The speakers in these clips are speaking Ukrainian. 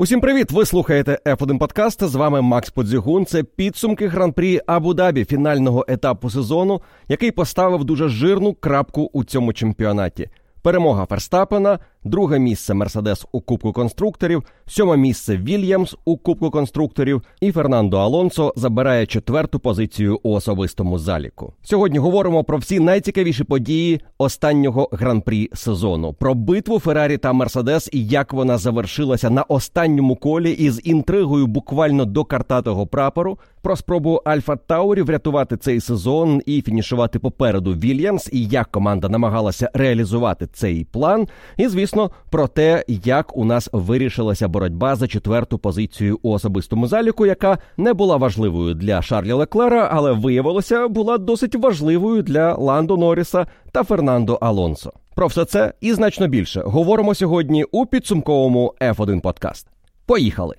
Усім привіт! Ви слухаєте F1 Подкаст. З вами Макс Подзігун. Це підсумки гран-прі Абу-Дабі фінального етапу сезону, який поставив дуже жирну крапку у цьому чемпіонаті. Перемога Ферстапена, друге місце Мерседес у Кубку конструкторів, сьоме місце Вільямс у Кубку конструкторів, і Фернандо Алонсо забирає четверту позицію у особистому заліку. Сьогодні говоримо про всі найцікавіші події останнього гран-прі сезону, про битву Феррарі та Мерседес і як вона завершилася на останньому колі із інтригою буквально до картатого прапору. Про спробу Альфа Таурі врятувати цей сезон і фінішувати попереду Вільямс, і як команда намагалася реалізувати цей план. І звісно, про те, як у нас вирішилася боротьба за четверту позицію у особистому заліку, яка не була важливою для Шарлі Леклера, але виявилося, була досить важливою для Ландо Норріса та Фернандо Алонсо. Про все це і значно більше говоримо сьогодні у підсумковому F1 подкаст. Поїхали!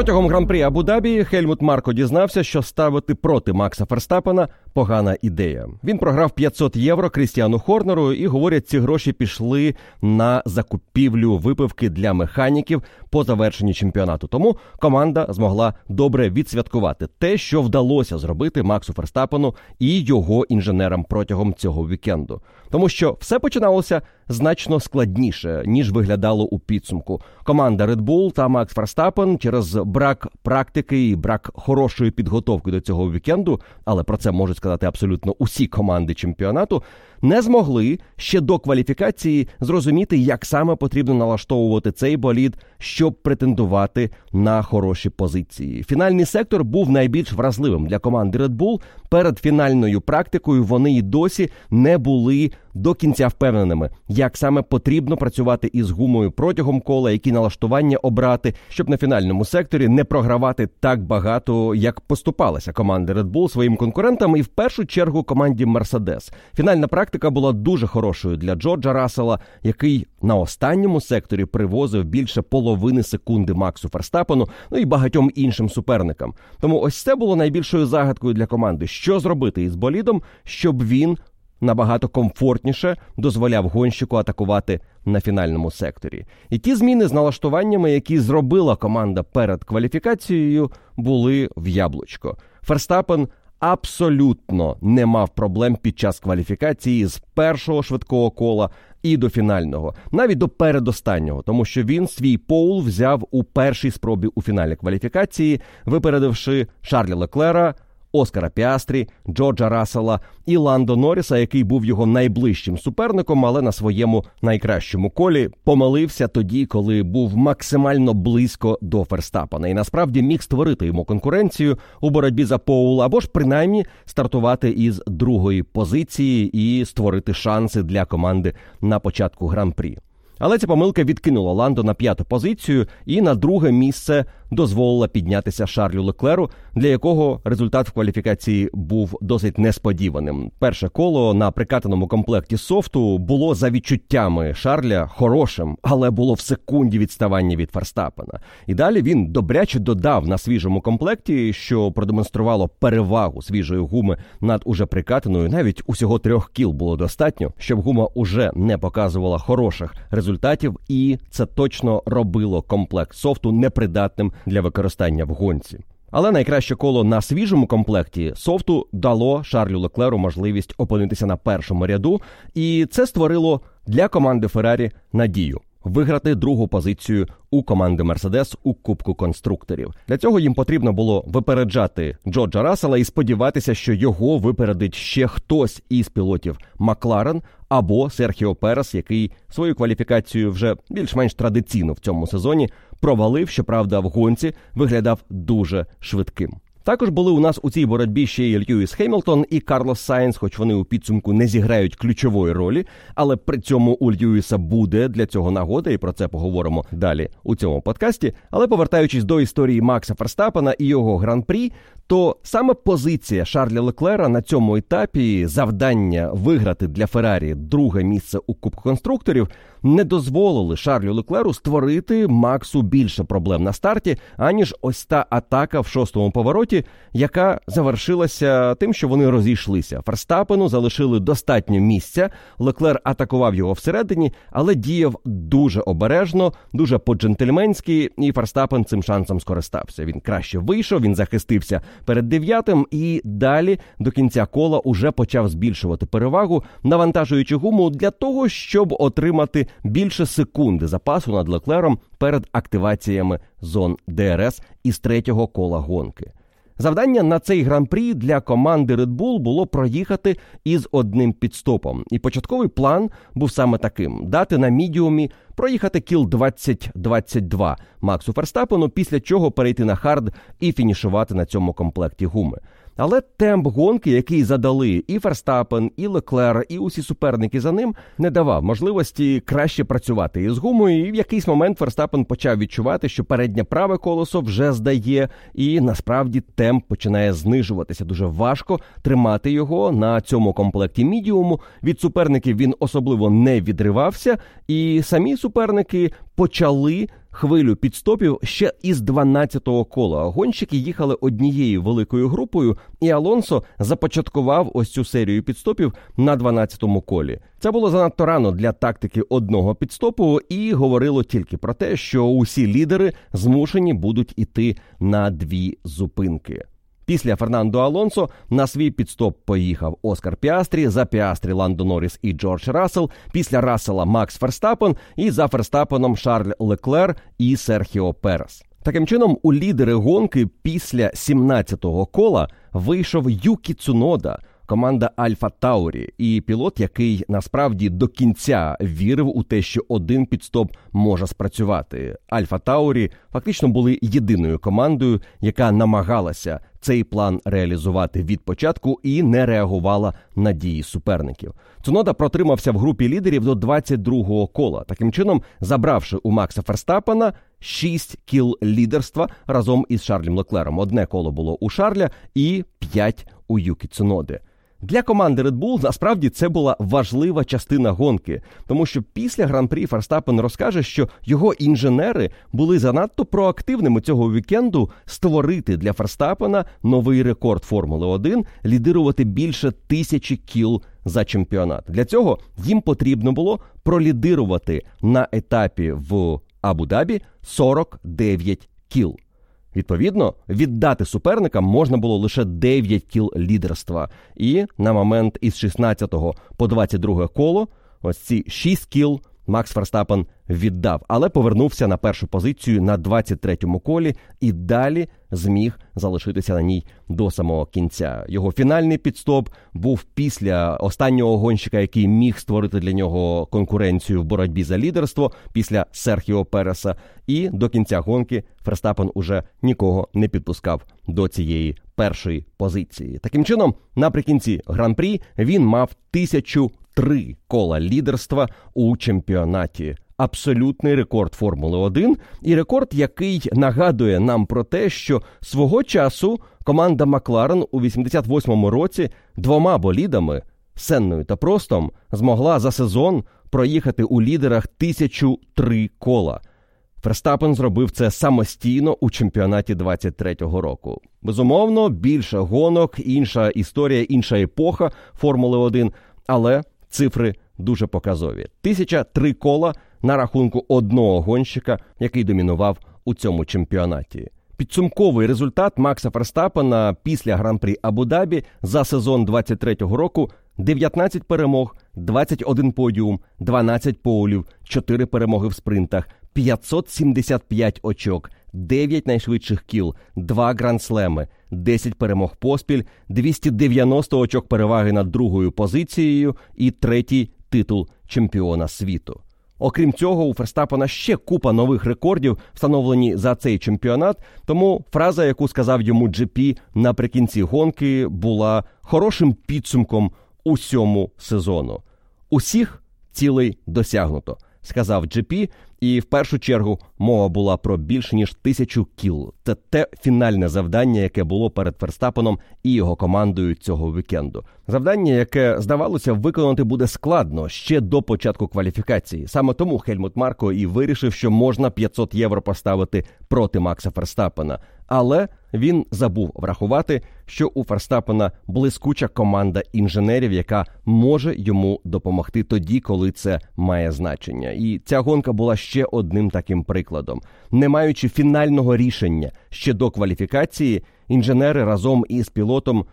Протягом гран-прі Абу-Дабі Хельмут Марко дізнався, що ставити проти Макса Ферстапена погана ідея. Він програв 500 євро Крістіану Хорнеру, і говорять, ці гроші пішли на закупівлю випивки для механіків по завершенні чемпіонату. Тому команда змогла добре відсвяткувати те, що вдалося зробити Максу Ферстапену і його інженерам протягом цього вікенду, тому що все починалося значно складніше ніж виглядало у підсумку. Команда Red Bull та Макс Ферстапен через брак практики і брак хорошої підготовки до цього вікенду, але про це можуть сказати абсолютно усі команди чемпіонату, не змогли ще до кваліфікації зрозуміти, як саме потрібно налаштовувати цей болід, щоб претендувати на хороші позиції. Фінальний сектор був найбільш вразливим для команди Red Bull. Перед фінальною практикою вони й досі не були до кінця впевненими, як саме потрібно працювати із гумою протягом кола, які налаштування обрати, щоб на фінальному секторі не програвати так багато, як поступалася команда Red Bull своїм конкурентам, і в першу чергу команді Mercedes. Фінальна практика була дуже хорошою для Джорджа Рассела, який на останньому секторі привозив більше половини секунди Максу Ферстапену, ну і багатьом іншим суперникам. Тому ось це було найбільшою загадкою для команди, що зробити із болідом, щоб він набагато комфортніше дозволяв гонщику атакувати на фінальному секторі. І ті зміни з налаштуваннями, які зробила команда перед кваліфікацією, були в яблучко. Ферстапен абсолютно не мав проблем під час кваліфікації з першого швидкого кола і до фінального, навіть до передостаннього, тому що він свій поул взяв у першій спробі у фіналі кваліфікації, випередивши Шарлі Леклера. Оскара Піастрі, Джорджа Рассела і Ландо Норріса, який був його найближчим суперником, але на своєму найкращому колі помилився тоді, коли був максимально близько до Ферстапана, і насправді міг створити йому конкуренцію у боротьбі за Поул, або ж принаймні стартувати із другої позиції і створити шанси для команди на початку гран-прі. Але ця помилка відкинула Ландо на п'яту позицію і на друге місце дозволила піднятися Шарлю Леклеру, для якого результат в кваліфікації був досить несподіваним. Перше коло на прикатаному комплекті софту було за відчуттями Шарля хорошим, але було в секунді відставання від Ферстапена. І далі він добряче додав на свіжому комплекті, що продемонструвало перевагу свіжої гуми над уже прикатаною. Навіть усього трьох кіл було достатньо, щоб гума уже не показувала хороших результатів, і це точно робило комплект софту непридатним для використання в гонці. Але найкраще коло на свіжому комплекті софту дало Шарлю Леклеру можливість опинитися на першому ряду, і це створило для команди Феррарі надію виграти другу позицію у команди Мерседес у Кубку конструкторів. Для цього їм потрібно було випереджати Джорджа Рассела і сподіватися, що його випередить ще хтось із пілотів Макларен або Серхіо Перес, який свою кваліфікацію вже більш-менш традиційно в цьому сезоні провалив, щоправда, в гонці виглядав дуже швидким. Також були у нас у цій боротьбі ще й Льюіс Хемілтон і Карлос Сайнс, хоч вони у підсумку не зіграють ключової ролі, але при цьому у Льюіса буде для цього нагода, і про це поговоримо далі у цьому подкасті. Але повертаючись до історії Макса Ферстапена і його гран-прі, то саме позиція Шарля Леклера на цьому етапі завдання виграти для Феррарі друге місце у Кубку конструкторів не дозволили Шарлю Леклеру створити Максу більше проблем на старті, аніж ось та атака в шостому повороті, яка завершилася тим, що вони розійшлися. Ферстапену залишили достатньо місця. Леклер атакував його всередині, але діяв дуже обережно, дуже по-джентльменськи, і Ферстапен цим шансом скористався. Він краще вийшов, він захистився перед дев'ятим, і далі до кінця кола уже почав збільшувати перевагу, навантажуючи гуму для того, щоб отримати більше секунди запасу над Леклером перед активаціями зон ДРС із третього кола гонки. Завдання на цей гран-прі для команди Red Bull було проїхати із одним піт-стопом. І початковий план був саме таким: дати на мідіумі проїхати кіл 20-22 Максу Ферстапену, після чого перейти на хард і фінішувати на цьому комплекті гуми. Але темп гонки, який задали і Ферстапен, і Леклер, і усі суперники за ним, не давав можливості краще працювати із гумою. І в якийсь момент Ферстапен почав відчувати, що переднє праве колесо вже здає, і насправді темп починає знижуватися. Дуже важко тримати його на цьому комплекті мідіуму. Від суперників він особливо не відривався, і самі суперники почали хвилю підстопів ще із 12-го кола. Гонщики їхали однією великою групою, і Алонсо започаткував ось цю серію підстопів на 12-му колі. Це було занадто рано для тактики одного підстопу, і говорило тільки про те, що усі лідери змушені будуть іти на дві зупинки. Після Фернандо Алонсо на свій піт-стоп поїхав Оскар Піастрі, за Піастрі Ландо Норріс і Джордж Рассел, після Рассела Макс Ферстапен і за Ферстапеном Шарль Леклер і Серхіо Перес. Таким чином, у лідери гонки після 17-го кола вийшов Юкі Цунода – команда Альфа Таурі і пілот, який насправді до кінця вірив у те, що один піт-стоп може спрацювати. Альфа Таурі фактично були єдиною командою, яка намагалася цей план реалізувати від початку і не реагувала на дії суперників. Цунода протримався в групі лідерів до 22-го кола, таким чином забравши у Макса Ферстапена 6 кіл лідерства разом із Шарлем Леклером. Одне коло було у Шарля і 5 у Юкі Цуноди. Для команди Red Bull насправді це була важлива частина гонки, тому що після гран-прі Ферстапен розкаже, що його інженери були занадто проактивними цього вікенду створити для Ферстапена новий рекорд Формули 1 лідирувати більше тисячі кіл за чемпіонат. Для цього їм потрібно було пролідирувати на етапі в Абу-Дабі 49 кіл. Відповідно, віддати суперникам можна було лише 9 кіл лідерства. І на момент із 16 по 22 коло ось ці 6 кіл Макс Ферстапен віддав, але повернувся на першу позицію на 23-му колі і далі зміг залишитися на ній до самого кінця. Його фінальний підстоп був після останнього гонщика, який міг створити для нього конкуренцію в боротьбі за лідерство після Серхіо Переса. І до кінця гонки Ферстапен уже нікого не підпускав до цієї першої позиції. Таким чином, наприкінці гран-прі він мав тисячу три кола лідерства у чемпіонаті. Абсолютний рекорд Формули 1 і рекорд, який нагадує нам про те, що свого часу команда Макларен у 88-му році двома болідами Сенною та Простом змогла за сезон проїхати у лідерах тисячу три кола. Ферстапен зробив це самостійно у чемпіонаті 23-го року. Безумовно, більше гонок, інша історія, інша епоха Формули 1, але цифри дуже показові. Тисяча три кола на рахунку одного гонщика, який домінував у цьому чемпіонаті. Підсумковий результат Макса Ферстапена після гран-прі Абу-Дабі за сезон 23-го року 19 перемог, 21 подіум, 12 поулів, 4 перемоги в спринтах, 575 очок, 9 найшвидших кіл, 2 грандслеми, 10 перемог поспіль, 290 очок переваги над другою позицією і третій титул чемпіона світу. Окрім цього, у Ферстапена ще купа нових рекордів, встановлені за цей чемпіонат. Тому фраза, яку сказав йому GP наприкінці гонки, була хорошим підсумком усьому сезону. Усіх цілей досягнуто, сказав GP, і в першу чергу мова була про більше ніж тисячу кіл. Це те фінальне завдання, яке було перед Ферстапеном і його командою цього вікенду. Завдання, яке здавалося, виконати буде складно ще до початку кваліфікації. Саме тому Хельмут Марко і вирішив, що можна 500 євро поставити проти Макса Ферстапена. Але він забув врахувати, що у Ферстапена блискуча команда інженерів, яка може йому допомогти тоді, коли це має значення. І ця гонка була ще одним таким прикладом. Не маючи фінального рішення ще до кваліфікації, інженери разом із пілотом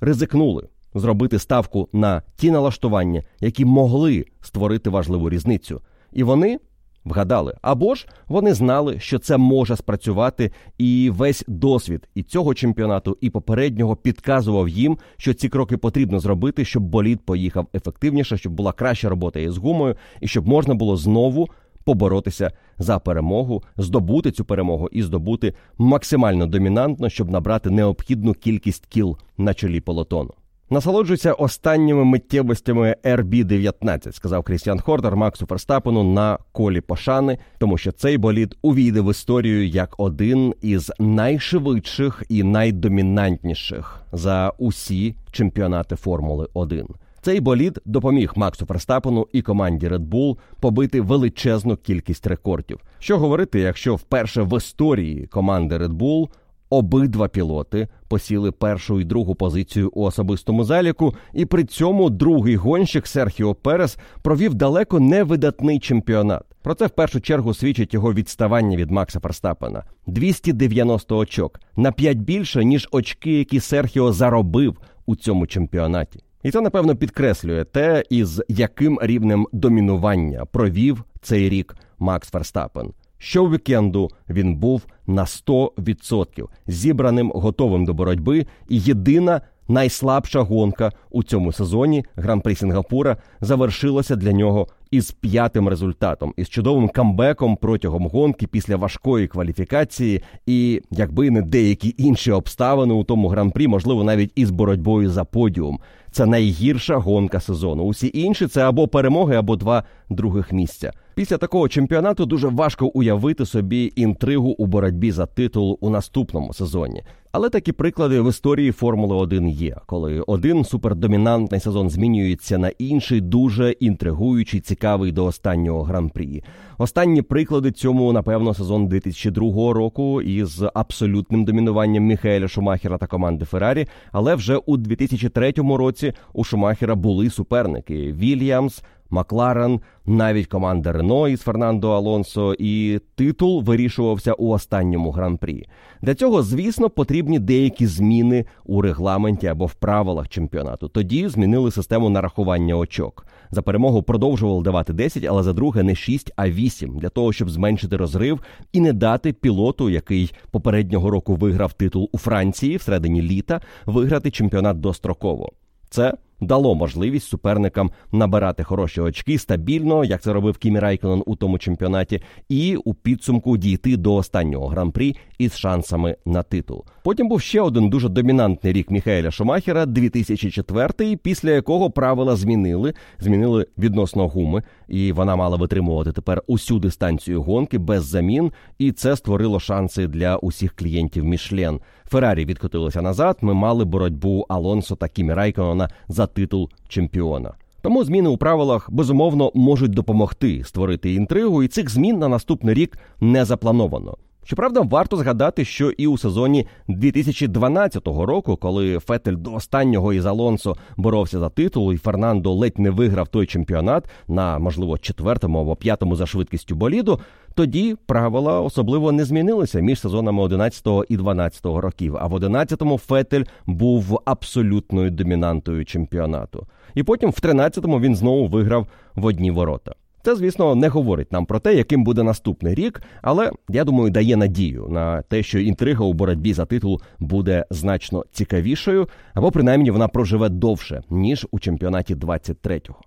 ризикнули зробити ставку на ті налаштування, які могли створити важливу різницю, і вони вгадали. Або ж вони знали, що це може спрацювати, і весь досвід і цього чемпіонату, і попереднього підказував їм, що ці кроки потрібно зробити, щоб болід поїхав ефективніше, щоб була краща робота із гумою, і щоб можна було знову. Поборотися за перемогу, здобути цю перемогу і здобути максимально домінантно, щоб набрати необхідну кількість кіл на чолі полотону. Насолоджуйся останніми миттєвостями RB-19, сказав Крістіан Хордер Максу Ферстапену на колі пошани, тому що цей болід увійде в історію як один із найшвидших і найдомінантніших за усі чемпіонати Формули 1. Цей болід допоміг Максу Ферстапену і команді Red Bull побити величезну кількість рекордів. Що говорити, якщо вперше в історії команди Red Bull Обидва пілоти посіли першу і другу позицію у особистому заліку, і при цьому другий гонщик Серхіо Перес провів далеко невидатний чемпіонат. Про це в першу чергу свідчить його відставання від Макса Ферстапена. 290 очок на 5 більше ніж очки, які Серхіо заробив у цьому чемпіонаті. І це напевно підкреслює те, із яким рівнем домінування провів цей рік Макс Ферстапен. Щовікенду він був на 100% зібраним, готовим до боротьби, і єдина найслабша гонка у цьому сезоні гран-при Сінгапура завершилася для нього із п'ятим результатом, із чудовим камбеком протягом гонки після важкої кваліфікації, і якби не деякі інші обставини у тому гран-прі, можливо, навіть із боротьбою за подіум. Це найгірша гонка сезону. Усі інші це або перемоги, або два других місця. Після такого чемпіонату дуже важко уявити собі інтригу у боротьбі за титул у наступному сезоні. Але такі приклади в історії Формули 1 є, коли один супердомінантний сезон змінюється на інший, дуже інтригуючий, цікавий до останнього гран-прі. Останні приклади цьому, напевно, сезон 2002 року із абсолютним домінуванням Міхаеля Шумахера та команди Феррарі. Але вже у 2003 році у Шумахера були суперники Вільямс. Макларен, навіть команда Рено із Фернандо Алонсо, і титул вирішувався у останньому гран-прі. Для цього, звісно, потрібні деякі зміни у регламенті або в правилах чемпіонату. Тоді змінили систему нарахування очок. За перемогу продовжували давати 10, але за друге не 6, а 8, для того, щоб зменшити розрив і не дати пілоту, який попереднього року виграв титул у Франції всередині літа, виграти чемпіонат достроково. Це дало можливість суперникам набирати хороші очки стабільно, як це робив Кімі Райконен у тому чемпіонаті, і у підсумку дійти до останнього гран-прі із шансами на титул. Потім був ще один дуже домінантний рік Міхаеля Шумахера, 2004, після якого правила змінили, змінили відносно гуми, і вона мала витримувати тепер усю дистанцію гонки без замін, і це створило шанси для усіх клієнтів Мішлен. Феррарі відкотилося назад. Ми мали боротьбу Алонсо та Кімі Райконена за титул чемпіона. Тому зміни у правилах безумовно можуть допомогти створити інтригу, і цих змін на наступний рік не заплановано. Щоправда, варто згадати, що і у сезоні 2012 року, коли Фетель до останнього із Алонсо боровся за титул, і Фернандо ледь не виграв той чемпіонат на можливо четвертому або п'ятому за швидкістю боліду. Тоді правила особливо не змінилися між сезонами 11 і 12 років. А в 11-му Фетель був абсолютною домінантою чемпіонату. І потім в 13-му він знову виграв в одні ворота. Це, звісно, не говорить нам про те, яким буде наступний рік, але я думаю, дає надію на те, що інтрига у боротьбі за титул буде значно цікавішою, або принаймні вона проживе довше ніж у чемпіонаті 23-го.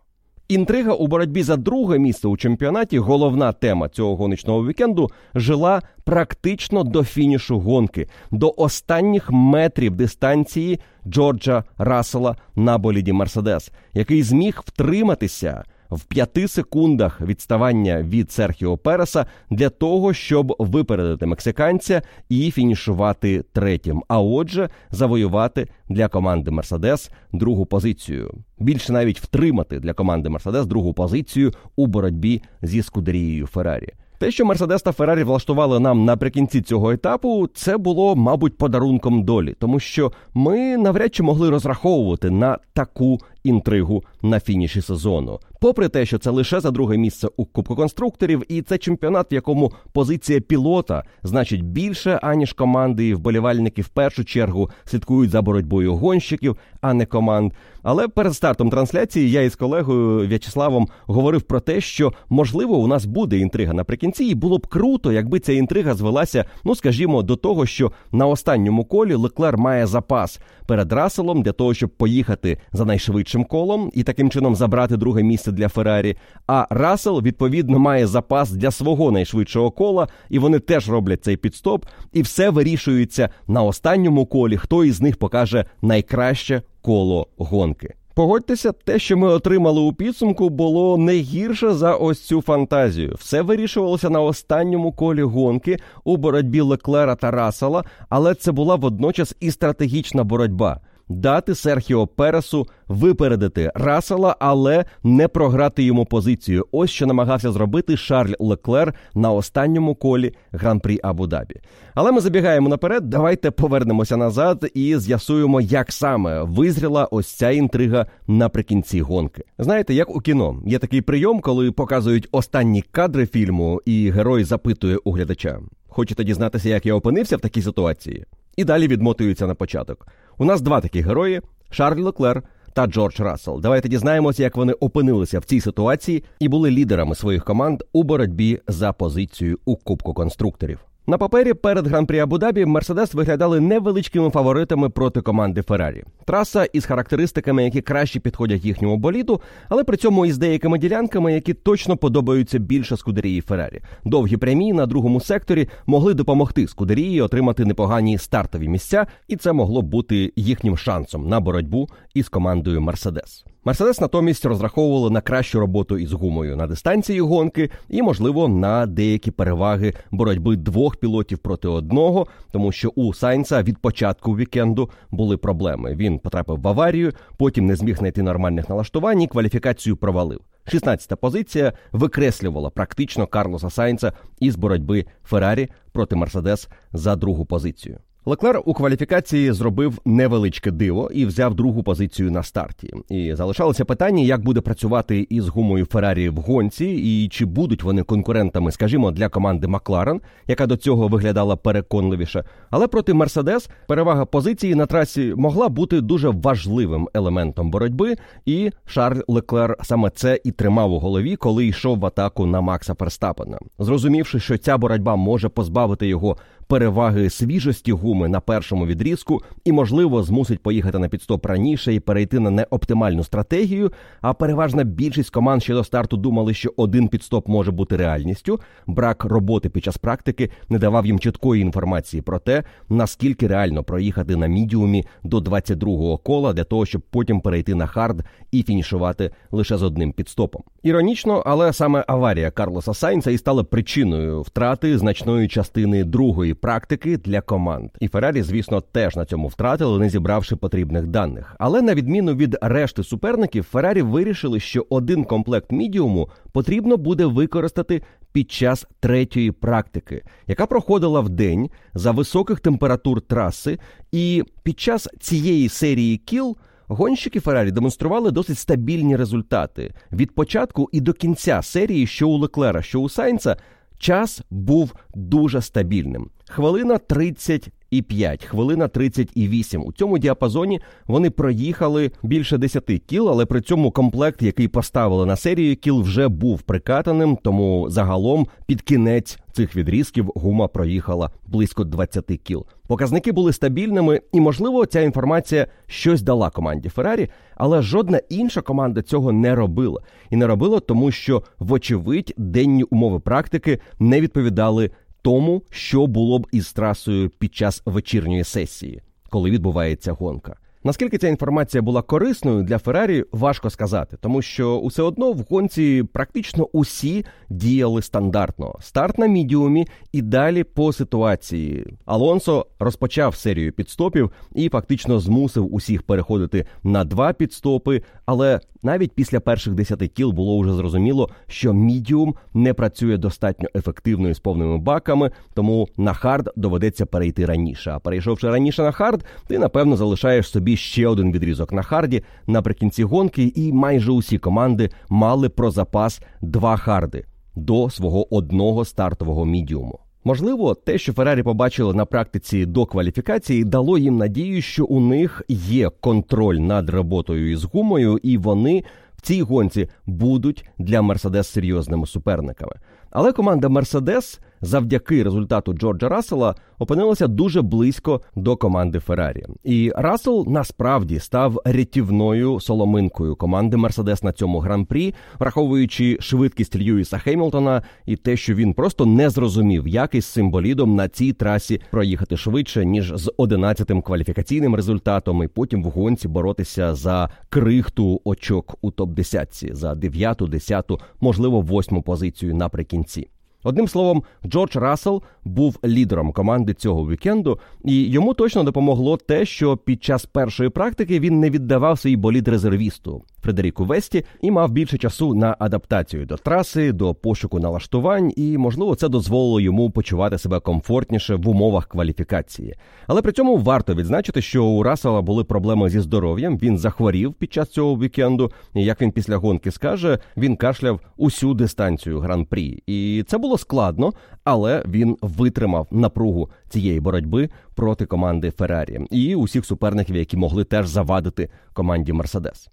Інтрига у боротьбі за друге місце у чемпіонаті, головна тема цього гоночного вікенду, жила практично до фінішу гонки, до останніх метрів дистанції Джорджа Рассела на боліді Мерседес, який зміг втриматися в п'яти секундах відставання від Серхіо Переса для того, щоб випередити мексиканця і фінішувати третім. А отже, завоювати для команди Мерседес другу позицію. Більше навіть втримати для команди Мерседес другу позицію у боротьбі зі скудерією Феррарі. Те, що Мерседес та Феррарі влаштували нам наприкінці цього етапу, це було, мабуть, подарунком долі, тому що ми навряд чи могли розраховувати на таку інтригу на фініші сезону. Попри те, що це лише за друге місце у Кубку конструкторів, і це чемпіонат, в якому позиція пілота значить більше, аніж команди, і вболівальники в першу чергу слідкують за боротьбою гонщиків, а не команд. Але перед стартом трансляції я із колегою В'ячеславом говорив про те, що можливо у нас буде інтрига наприкінці, і було б круто, якби ця інтрига звелася, ну скажімо, до того, що на останньому колі Леклер має запас перед Раселом для того, щоб поїхати за найшвидшим колом і таким чином забрати друге місце для Феррарі. А Расел відповідно має запас для свого найшвидшого кола, і вони теж роблять цей підстоп, і все вирішується на останньому колі. Хто із них покаже найкраще коло гонки. Погодьтеся, те, що ми отримали у підсумку, було не гірше за ось цю фантазію. Все вирішувалося на останньому колі гонки у боротьбі Леклера та Расела, але це була водночас і стратегічна боротьба дати Серхіо Пересу випередити Расела, але не програти йому позицію. Ось що намагався зробити Шарль Леклер на останньому колі гран-прі Абу-Дабі. Але ми забігаємо наперед. Давайте повернемося назад і з'ясуємо, як саме визріла ось ця інтрига наприкінці гонки. Знаєте, як у кіно є такий прийом, коли показують останні кадри фільму, і герой запитує у глядача: Хочете дізнатися, як я опинився в такій ситуації? І далі відмотуються на початок. У нас два такі герої: Шарль Леклер та Джордж Рассел. Давайте дізнаємося, як вони опинилися в цій ситуації і були лідерами своїх команд у боротьбі за позицію у Кубку конструкторів. На папері перед гран-прі Абу-Дабі Мерседес виглядали невеличкими фаворитами проти команди Феррарі. Траса із характеристиками, які краще підходять їхньому боліду, але при цьому із деякими ділянками, які точно подобаються більше скудерії Феррарі. Довгі прямі на другому секторі могли допомогти скудерії отримати непогані стартові місця, і це могло бути їхнім шансом на боротьбу із командою Мерседес. Мерседес натомість розраховували на кращу роботу із гумою на дистанції гонки і, можливо, на деякі переваги боротьби двох пілотів проти одного, тому що у Сайнца від початку вікенду були проблеми. Він потрапив в аварію, потім не зміг знайти нормальних налаштувань і кваліфікацію провалив. 16-та позиція викреслювала практично Карлоса Сайнца із боротьби Феррарі проти Мерседес за другу позицію. Леклер у кваліфікації зробив невеличке диво і взяв другу позицію на старті. І залишалося питання, як буде працювати із гумою Феррарі в гонці, і чи будуть вони конкурентами, скажімо, для команди Макларен, яка до цього виглядала переконливіше. Але проти Мерседес перевага позиції на трасі могла бути дуже важливим елементом боротьби. І Шарль Леклер саме це і тримав у голові, коли йшов в атаку на Макса Ферстапена, зрозумівши, що ця боротьба може позбавити його переваги свіжості гуми на першому відрізку і, можливо, змусить поїхати на піт-стоп раніше і перейти на неоптимальну стратегію. А переважна більшість команд ще до старту думали, що один піт-стоп може бути реальністю. Брак роботи під час практики не давав їм чіткої інформації про те, наскільки реально проїхати на мідіумі до 22-го кола для того, щоб потім перейти на хард і фінішувати лише з одним підстопом. Іронічно, але саме аварія Карлоса Сайнца і стала причиною втрати значної частини другої практики для команд. І Феррарі, звісно, теж на цьому втратили, не зібравши потрібних даних. Але на відміну від решти суперників, Феррарі вирішили, що один комплект мідіуму потрібно буде використати під час третьої практики, яка проходила в день за високих температур траси, і під час цієї серії кіл. Гонщики Феррарі демонстрували досить стабільні результати від початку і до кінця серії, що у Леклера, що у Сайнца, час був дуже стабільним. Хвилина 30 і 5, хвилина 30 і 8. У цьому діапазоні вони проїхали більше 10 кіл, але при цьому комплект, який поставили на серію кіл, вже був прикатаним. Тому загалом під кінець цих відрізків гума проїхала близько 20 кіл. Показники були стабільними, і можливо, ця інформація щось дала команді Феррарі, але жодна інша команда цього не робила. І не робила, тому що, вочевидь, денні умови практики не відповідали тому, що було б із трасою під час вечірньої сесії, коли відбувається гонка. Наскільки ця інформація була корисною для Феррарі, важко сказати, тому що усе одно в гонці практично усі діяли стандартно. Старт на мідіумі і далі по ситуації. Алонсо розпочав серію піт-стопів і фактично змусив усіх переходити на два піт-стопи. Але навіть після перших десяти кіл було вже зрозуміло, що мідіум не працює достатньо ефективно і з повними баками, тому на хард доведеться перейти раніше. А перейшовши раніше на хард, ти напевно залишаєш собі ще один відрізок на харді наприкінці гонки, і майже усі команди мали про запас два харди до свого одного стартового мідіуму. Можливо, те, що Феррарі побачили на практиці до кваліфікації, дало їм надію, що у них є контроль над роботою із гумою, і вони в цій гонці будуть для Мерседес серйозними суперниками. Але команда Мерседес завдяки результату Джорджа Рассела опинилася дуже близько до команди Феррарі. І Рассел насправді став рятівною соломинкою команди Мерседес на цьому гран-прі, враховуючи швидкість Льюіса Хеймлтона і те, що він просто не зрозумів, як із символідом на цій трасі проїхати швидше ніж з 11-тим кваліфікаційним результатом, і потім в гонці боротися за крихту очок у топ 10 за 9, 10, можливо, 8 позицію наприкінці. Одним словом, Джордж Рассел був лідером команди цього вікенду, і йому точно допомогло те, що під час першої практики він не віддавав свій болід резервісту Фредеріку Весті і мав більше часу на адаптацію до траси, до пошуку налаштувань, і можливо це дозволило йому почувати себе комфортніше в умовах кваліфікації. Але при цьому варто відзначити, що у Рассела були проблеми зі здоров'ям. Він захворів під час цього вікенду. І як він після гонки скаже, він кашляв усю дистанцію гран-прі, і це було складно, але він витримав напругу цієї боротьби проти команди Феррарі і усіх суперників, які могли теж завадити команді Мерседес.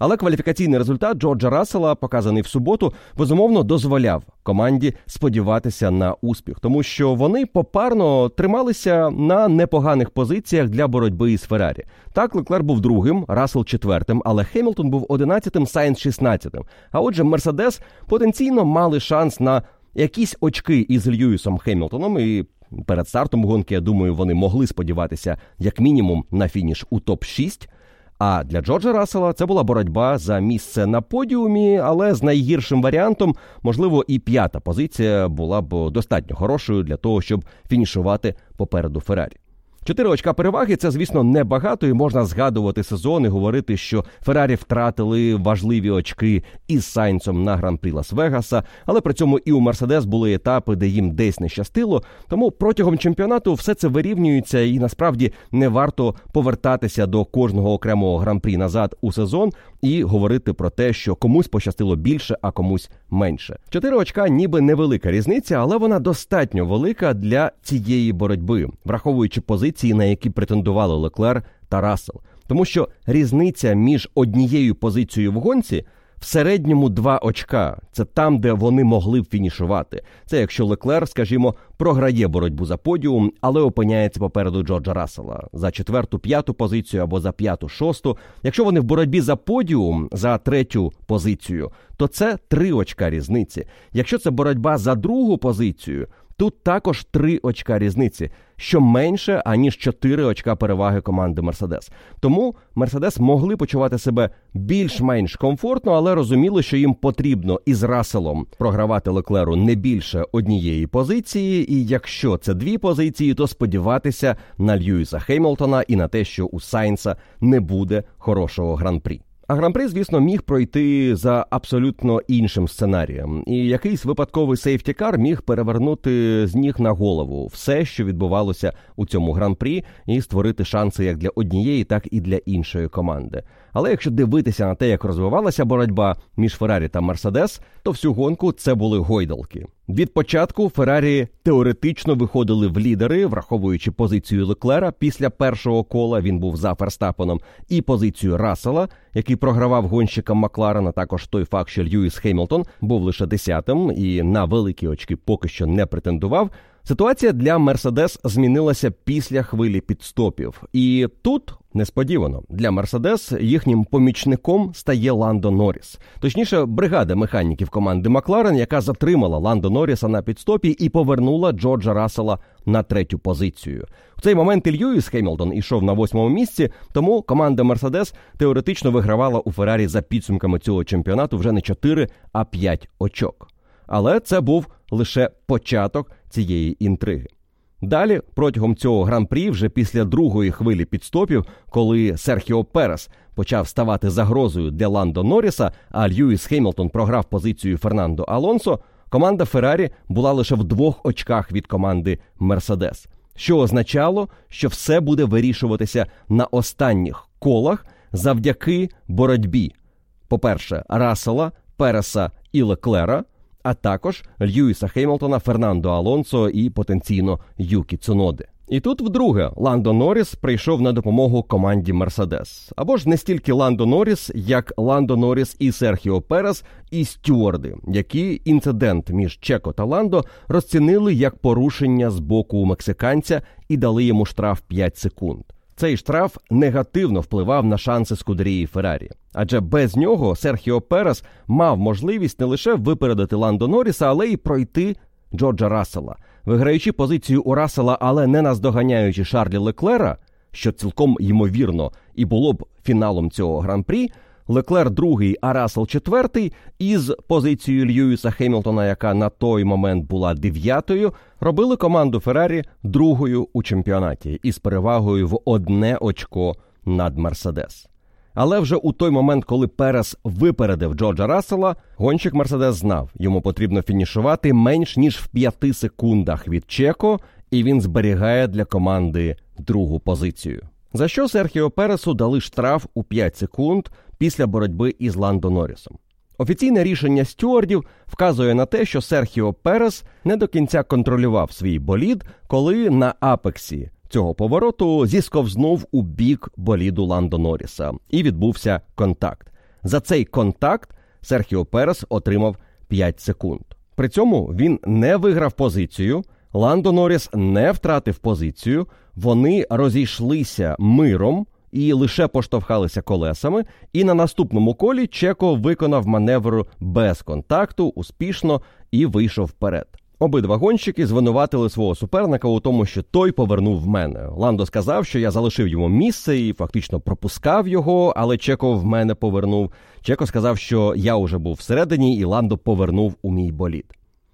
Але кваліфікаційний результат Джорджа Рассела, показаний в суботу, безумовно дозволяв команді сподіватися на успіх, тому що вони попарно трималися на непоганих позиціях для боротьби із Феррарі. Так, Леклер був другим, Рассел четвертим, але Хемілтон був одинадцятим, Сайнс шістнадцятим. А отже, Мерседес потенційно мали шанс на якісь очки із Льюісом Хемілтоном і. Перед стартом гонки, я думаю, вони могли сподіватися як мінімум на фініш у топ 6 а для Джорджа Рассела це була боротьба за місце на подіумі, але з найгіршим варіантом, можливо, і п'ята позиція була б достатньо хорошою для того, щоб фінішувати попереду Феррарі. Чотири очка переваги це, звісно, небагато, і можна згадувати сезон і говорити, що Феррарі втратили важливі очки із Сайнцем на гран-прі Лас-Вегаса, але при цьому і у Мерседес були етапи, де їм десь не щастило. Тому протягом чемпіонату все це вирівнюється, і насправді не варто повертатися до кожного окремого гран-прі назад у сезон і говорити про те, що комусь пощастило більше, а комусь менше. Чотири очка, ніби невелика різниця, але вона достатньо велика для цієї боротьби, враховуючи позиції, на які претендували Леклер та Рассел. Тому що різниця між однією позицією в гонці в середньому два очка. Це там, де вони могли б фінішувати. Це якщо Леклер, скажімо, програє боротьбу за подіум, але опиняється попереду Джорджа Рассела за четверту, п'яту позицію або за п'яту, шосту. Якщо вони в боротьбі за подіум за третю позицію, то це три очка різниці. Якщо це боротьба за другу позицію, Тут також три очка різниці, що менше аніж чотири очка переваги команди Мерседес. Тому Мерседес могли почувати себе більш-менш комфортно, але розуміли, що їм потрібно із Раселом програвати Леклеру не більше однієї позиції. І якщо це дві позиції, то сподіватися на Льюіса Хеймлтона і на те, що у Сайнса не буде хорошого гран-прі. А гран-при, звісно, міг пройти за абсолютно іншим сценарієм, і якийсь випадковий сейфтікар міг перевернути з ніг на голову все, що відбувалося у цьому гран-прі, і створити шанси як для однієї, так і для іншої команди. Але якщо дивитися на те, як розвивалася боротьба між Феррарі та Мерседес, то всю гонку це були гойдалки. Від початку Феррарі теоретично виходили в лідери, враховуючи позицію Леклера після першого кола. Він був за Ферстапеном, і позицію Рассела, який програвав гонщикам Макларена. Також той факт, що Льюіс Хемілтон був лише десятим і на великі очки поки що не претендував. Ситуація для Мерседес змінилася після хвилі піт-стопів, і тут несподівано для Мерседес їхнім помічником стає Ландо Норріс. точніше, бригада механіків команди Макларен, яка затримала Ландо Норріса на піт-стопі і повернула Джорджа Рассела на третю позицію. В цей момент і Льюіс Хемілтон ішов на восьмому місці, тому команда Мерседес теоретично вигравала у Феррарі за підсумками цього чемпіонату вже не 4, а 5 очок. Але це був лише початок цієї інтриги. Далі, протягом цього гран-прі, вже після другої хвилі підстопів, коли Серхіо Перес почав ставати загрозою для Ландо Норріса, а Льюіс Хеймлтон програв позицію Фернандо Алонсо, команда Феррарі була лише в двох очках від команди Мерседес, що означало, що все буде вирішуватися на останніх колах завдяки боротьбі. По-перше, Рассела, Переса і Леклера а також Льюіса Хеймлтона, Фернандо Алонсо і потенційно Юкі Цуноди. І тут вдруге Ландо Норріс прийшов на допомогу команді Мерседес. Або ж не стільки Ландо Норріс, як Ландо Норріс і Серхіо Перес, і Стюарди, які інцидент між Чеко та Ландо розцінили як порушення з боку мексиканця і дали йому штраф 5 секунд. Цей штраф негативно впливав на шанси Скудерії Феррарі, адже без нього Серхіо Перес мав можливість не лише випередити Ландо Норріса, але й пройти Джорджа Рассела, виграючи позицію у Рассела, але не наздоганяючи Шарлі Леклера, що цілком ймовірно і було б фіналом цього гран-прі. Леклер другий, а Рассел четвертий, із позицією Льюіса Хемілтона, яка на той момент була дев'ятою, робили команду Феррарі другою у чемпіонаті із перевагою в одне очко над Мерседес. Але вже у той момент, коли Перес випередив Джорджа Рассела, гонщик Мерседес знав, йому потрібно фінішувати менш ніж в п'яти секундах від Чеко, і він зберігає для команди другу позицію. За що Серхіо Пересу дали штраф у 5 секунд після боротьби із Ландо Норрісом. Офіційне рішення стюардів вказує на те, що Серхіо Перес не до кінця контролював свій болід, коли на апексі цього повороту зісковзнув у бік боліду Ландо Норріса і відбувся контакт. За цей контакт Серхіо Перес отримав 5 секунд. При цьому він не виграв позицію. Ландо Норріс не втратив позицію, вони розійшлися миром і лише поштовхалися колесами. І на наступному колі Чеко виконав маневр без контакту успішно і вийшов вперед. Обидва гонщики звинуватили свого суперника у тому, що той повернув мене. Ландо сказав, що я залишив йому місце і фактично пропускав його, але Чеко в мене повернув. Чеко сказав, що я уже був всередині, і Ландо повернув у мій болід.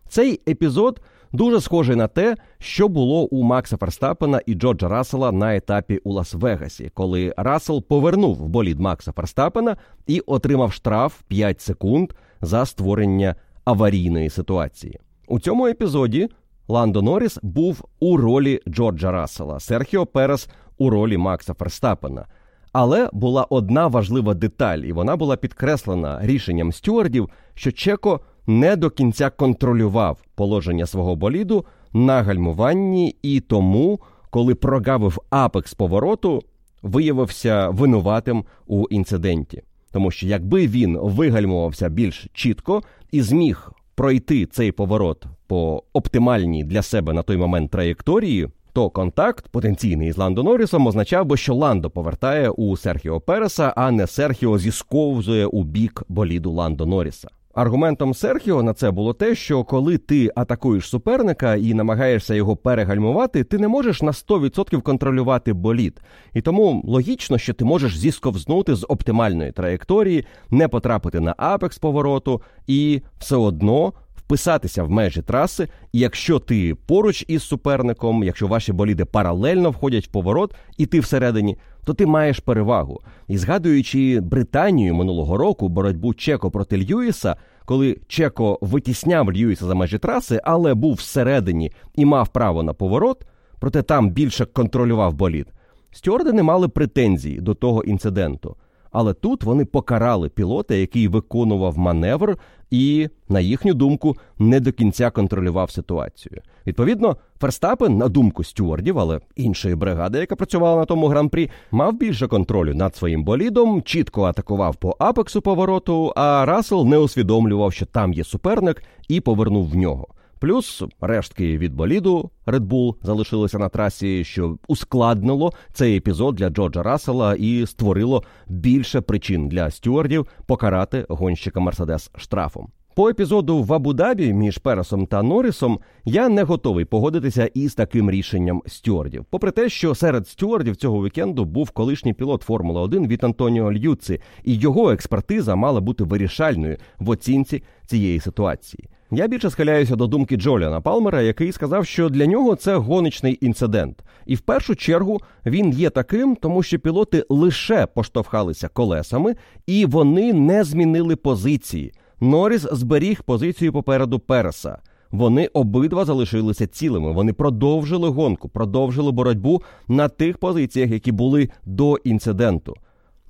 Цей епізод дуже схожий на те, що було у Макса Ферстапена і Джорджа Рассела на етапі у Лас-Вегасі, коли Рассел повернув болід Макса Ферстапена і отримав штраф 5 секунд за створення аварійної ситуації. У цьому епізоді Ландо Норріс був у ролі Джорджа Рассела, Серхіо Перес у ролі Макса Ферстапена. Але була одна важлива деталь, і вона була підкреслена рішенням стюардів, що Чеко не до кінця контролював положення свого боліду на гальмуванні, і тому, коли прогавив апекс повороту, виявився винуватим у інциденті. Тому що якби він вигальмувався більш чітко і зміг пройти цей поворот по оптимальній для себе на той момент траєкторії, то контакт потенційний з Ландо Норрісом означав би, що Ландо повертає у Серхіо Переса, а не Серхіо зісковзує у бік боліду Ландо Норріса. Аргументом Серхіо на це було те, що коли ти атакуєш суперника і намагаєшся його перегальмувати, ти не можеш на 100% контролювати боліт, І тому логічно, що ти можеш зісковзнути з оптимальної траєкторії, не потрапити на апекс повороту і все одно вписатися в межі траси, і якщо ти поруч із суперником, якщо ваші боліди паралельно входять в поворот, і ти всередині, то ти маєш перевагу. І згадуючи Британію минулого року, боротьбу Чеко проти Льюіса, коли Чеко витісняв Льюіса за межі траси, але був всередині і мав право на поворот, проте там більше контролював болід. Стюарди не мали претензій до того інциденту. Але тут вони покарали пілота, який виконував маневр, і, на їхню думку, не до кінця контролював ситуацію. Відповідно, Ферстапен, на думку стюардів, але іншої бригади, яка працювала на тому гран-прі, мав більше контролю над своїм болідом, чітко атакував по апексу повороту. А Рассел не усвідомлював, що там є суперник, і повернув в нього. Плюс рештки від боліду Red Bull залишилися на трасі, що ускладнило цей епізод для Джорджа Рассела і створило більше причин для стюардів покарати гонщика Мерседес штрафом. По епізоду в Абу-Дабі між Пересом та Норрісом я не готовий погодитися із таким рішенням стюардів. Попри те, що серед стюардів цього вікенду був колишній пілот Формули 1 від Антоніо Льюци, і його експертиза мала бути вирішальною в оцінці цієї ситуації. Я більше схиляюся до думки Джоліана Палмера, який сказав, що для нього це гоночний інцидент, і в першу чергу він є таким, тому що пілоти лише поштовхалися колесами і вони не змінили позиції. Норріс зберіг позицію попереду Переса. Вони обидва залишилися цілими. Вони продовжили гонку, продовжили боротьбу на тих позиціях, які були до інциденту.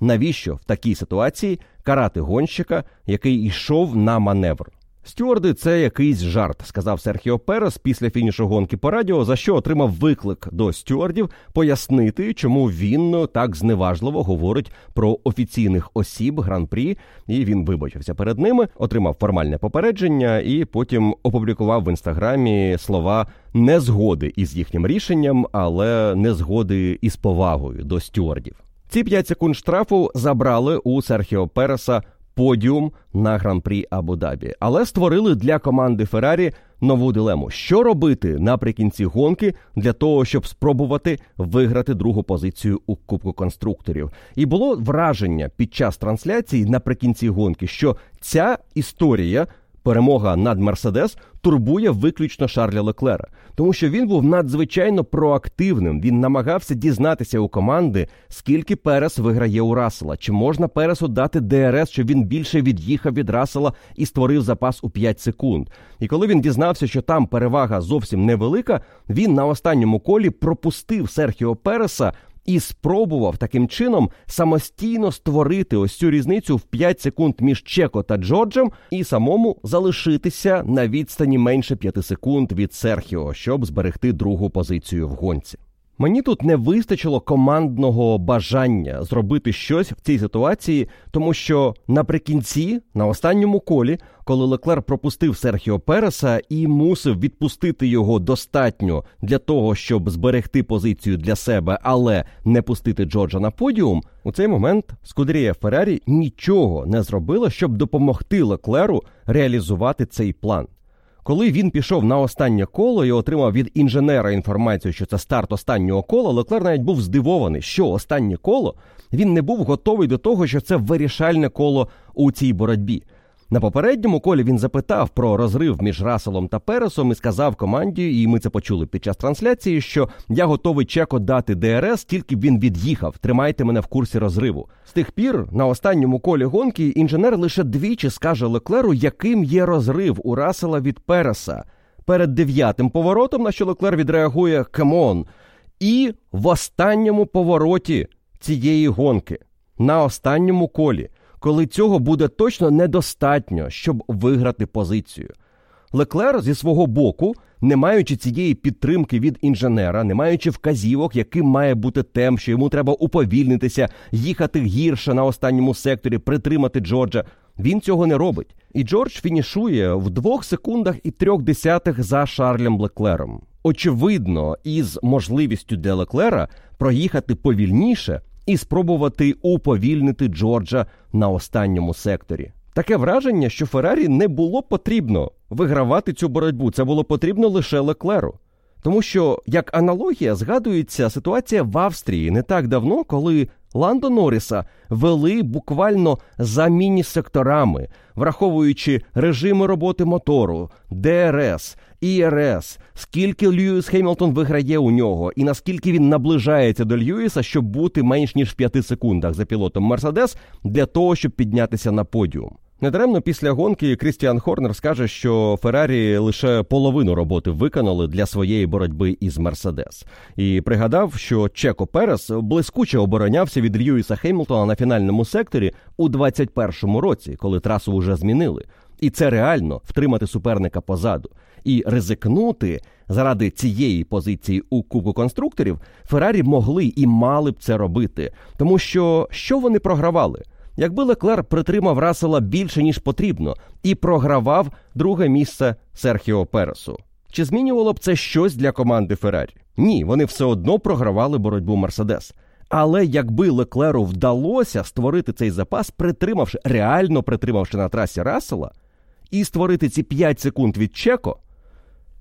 Навіщо в такій ситуації карати гонщика, який йшов на маневр? Стюарди, це якийсь жарт, сказав Серхіо Перес після фінішу гонки по радіо, за що отримав виклик до стюардів пояснити, чому він так зневажливо говорить про офіційних осіб гран-прі. І він вибачився перед ними, отримав формальне попередження і потім опублікував в інстаграмі слова незгоди із їхнім рішенням, але незгоди із повагою до стюардів. Ці 5 секунд штрафу забрали у Серхіо Переса подіум на гран-прі Абу-Дабі, але створили для команди Феррарі нову дилему: що робити наприкінці гонки для того, щоб спробувати виграти другу позицію у Кубку конструкторів. І було враження під час трансляції наприкінці гонки, що ця історія перемога над Мерседес турбує виключно Шарля Леклера, тому що він був надзвичайно проактивним. Він намагався дізнатися у команди, скільки Перес виграє у Рассела, чи можна Пересу дати ДРС, щоб він більше від'їхав від Рассела і створив запас у 5 секунд. І коли він дізнався, що там перевага зовсім невелика, він на останньому колі пропустив Серхіо Переса і спробував таким чином самостійно створити ось цю різницю в 5 секунд між Чеко та Джорджем і самому залишитися на відстані менше 5 секунд від Серхіо, щоб зберегти другу позицію в гонці. Мені тут не вистачило командного бажання зробити щось в цій ситуації, тому що наприкінці, на останньому колі, коли Леклер пропустив Серхіо Переса і мусив відпустити його достатньо для того, щоб зберегти позицію для себе, але не пустити Джорджа на подіум, у цей момент Скудерія Феррарі нічого не зробила, щоб допомогти Леклеру реалізувати цей план. Коли він пішов на останнє коло і отримав від інженера інформацію, що це старт останнього кола, Леклер навіть був здивований, що останнє коло він не був готовий до того, що це вирішальне коло у цій боротьбі. На попередньому колі він запитав про розрив між Раселом та Пересом і сказав команді, і ми це почули під час трансляції, що я готовий чеко дати ДРС, тільки він від'їхав. Тримайте мене в курсі розриву. З тих пір на останньому колі гонки інженер лише двічі скаже Леклеру, яким є розрив у Расела від Переса. Перед дев'ятим поворотом, на що Леклер відреагує «Come on!» і в останньому повороті цієї гонки на останньому колі коли цього буде точно недостатньо, щоб виграти позицію. Леклер зі свого боку, не маючи цієї підтримки від інженера, не маючи вказівок, яким має бути темп, що йому треба уповільнитися, їхати гірше на останньому секторі, притримати Джорджа. Він цього не робить. І Джордж фінішує в двох секундах і трьох десятих за Шарлем Леклером. Очевидно, із можливістю для Леклера проїхати повільніше і спробувати уповільнити Джорджа на останньому секторі. Таке враження, що Феррарі не було потрібно вигравати цю боротьбу. Це було потрібно лише Леклеру. Тому що, як аналогія, згадується ситуація в Австрії не так давно, коли Ландо Норріса вели буквально за міні-секторами, враховуючи режими роботи мотору, ДРС, ІРС, скільки Льюіс Хемілтон виграє у нього, і наскільки він наближається до Льюіса, щоб бути менш ніж в 5 секундах за пілотом Мерседес для того, щоб піднятися на подіум. Недаремно після гонки Крістіан Хорнер скаже, що Феррарі лише половину роботи виконали для своєї боротьби із Мерседес, і пригадав, що Чеко Перес блискуче оборонявся від Льюіса Хеймлтона на фінальному секторі у 21-му році, коли трасу вже змінили. І це реально втримати суперника позаду і ризикнути заради цієї позиції у кубку конструкторів. Феррарі могли і мали б це робити, тому що що вони програвали? Якби Леклер притримав Расела більше ніж потрібно, і програвав друге місце Серхіо Пересу. Чи змінювало б це щось для команди Феррарі? Ні, вони все одно програвали боротьбу Мерседес. Але якби Леклеру вдалося створити цей запас, притримавши, реально притримавши на трасі Рассела, і створити ці 5 секунд від Чеко,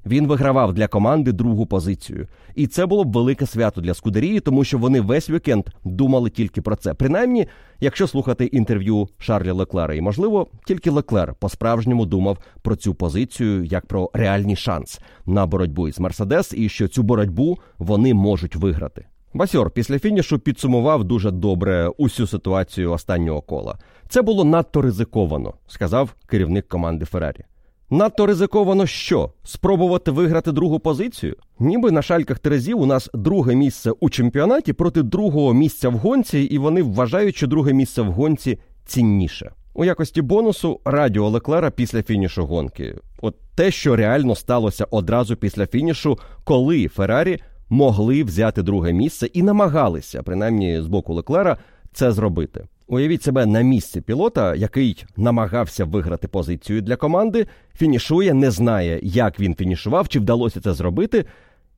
він вигравав для команди другу позицію. І це було б велике свято для Скудерії, тому що вони весь вікенд думали тільки про це. Принаймні, якщо слухати інтерв'ю Шарлі Леклера, і можливо, тільки Леклер по-справжньому думав про цю позицію як про реальний шанс на боротьбу із Мерседес, і що цю боротьбу вони можуть виграти. Басьор після фінішу підсумував дуже добре усю ситуацію останнього кола. Це було надто ризиковано, сказав керівник команди Феррарі. Надто ризиковано що? Спробувати виграти другу позицію? Ніби на шальках Терезів у нас друге місце у чемпіонаті проти другого місця в гонці, і вони вважають, що друге місце в гонці цінніше. У якості бонусу радіо Леклера після фінішу гонки. От те, що реально сталося одразу після фінішу, коли Феррарі могли взяти друге місце і намагалися, принаймні з боку Леклера, це зробити. Уявіть себе на місці пілота, який намагався виграти позицію для команди, фінішує, не знає, як він фінішував, чи вдалося це зробити.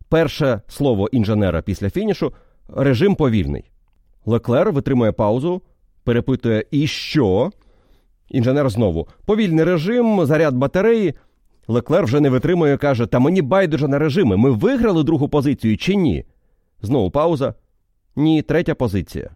Перше слово інженера після фінішу режим повільний. Леклер витримує паузу, перепитує, і що? Інженер знову повільний режим, заряд батареї. Леклер вже не витримує, каже: Та мені байдуже на режими. Ми виграли другу позицію чи ні? Знову пауза. Ні, третя позиція.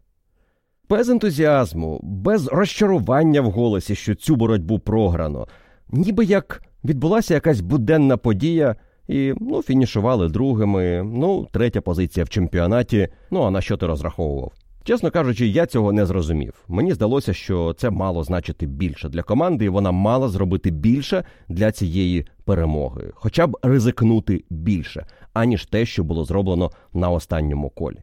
Без ентузіазму, без розчарування в голосі, що цю боротьбу програно, ніби як відбулася якась буденна подія, і ну, фінішували другими. Ну, третя позиція в чемпіонаті. Ну а на що ти розраховував? Чесно кажучи, я цього не зрозумів. Мені здалося, що це мало значити більше для команди, і вона мала зробити більше для цієї перемоги, хоча б ризикнути більше, аніж те, що було зроблено на останньому колі.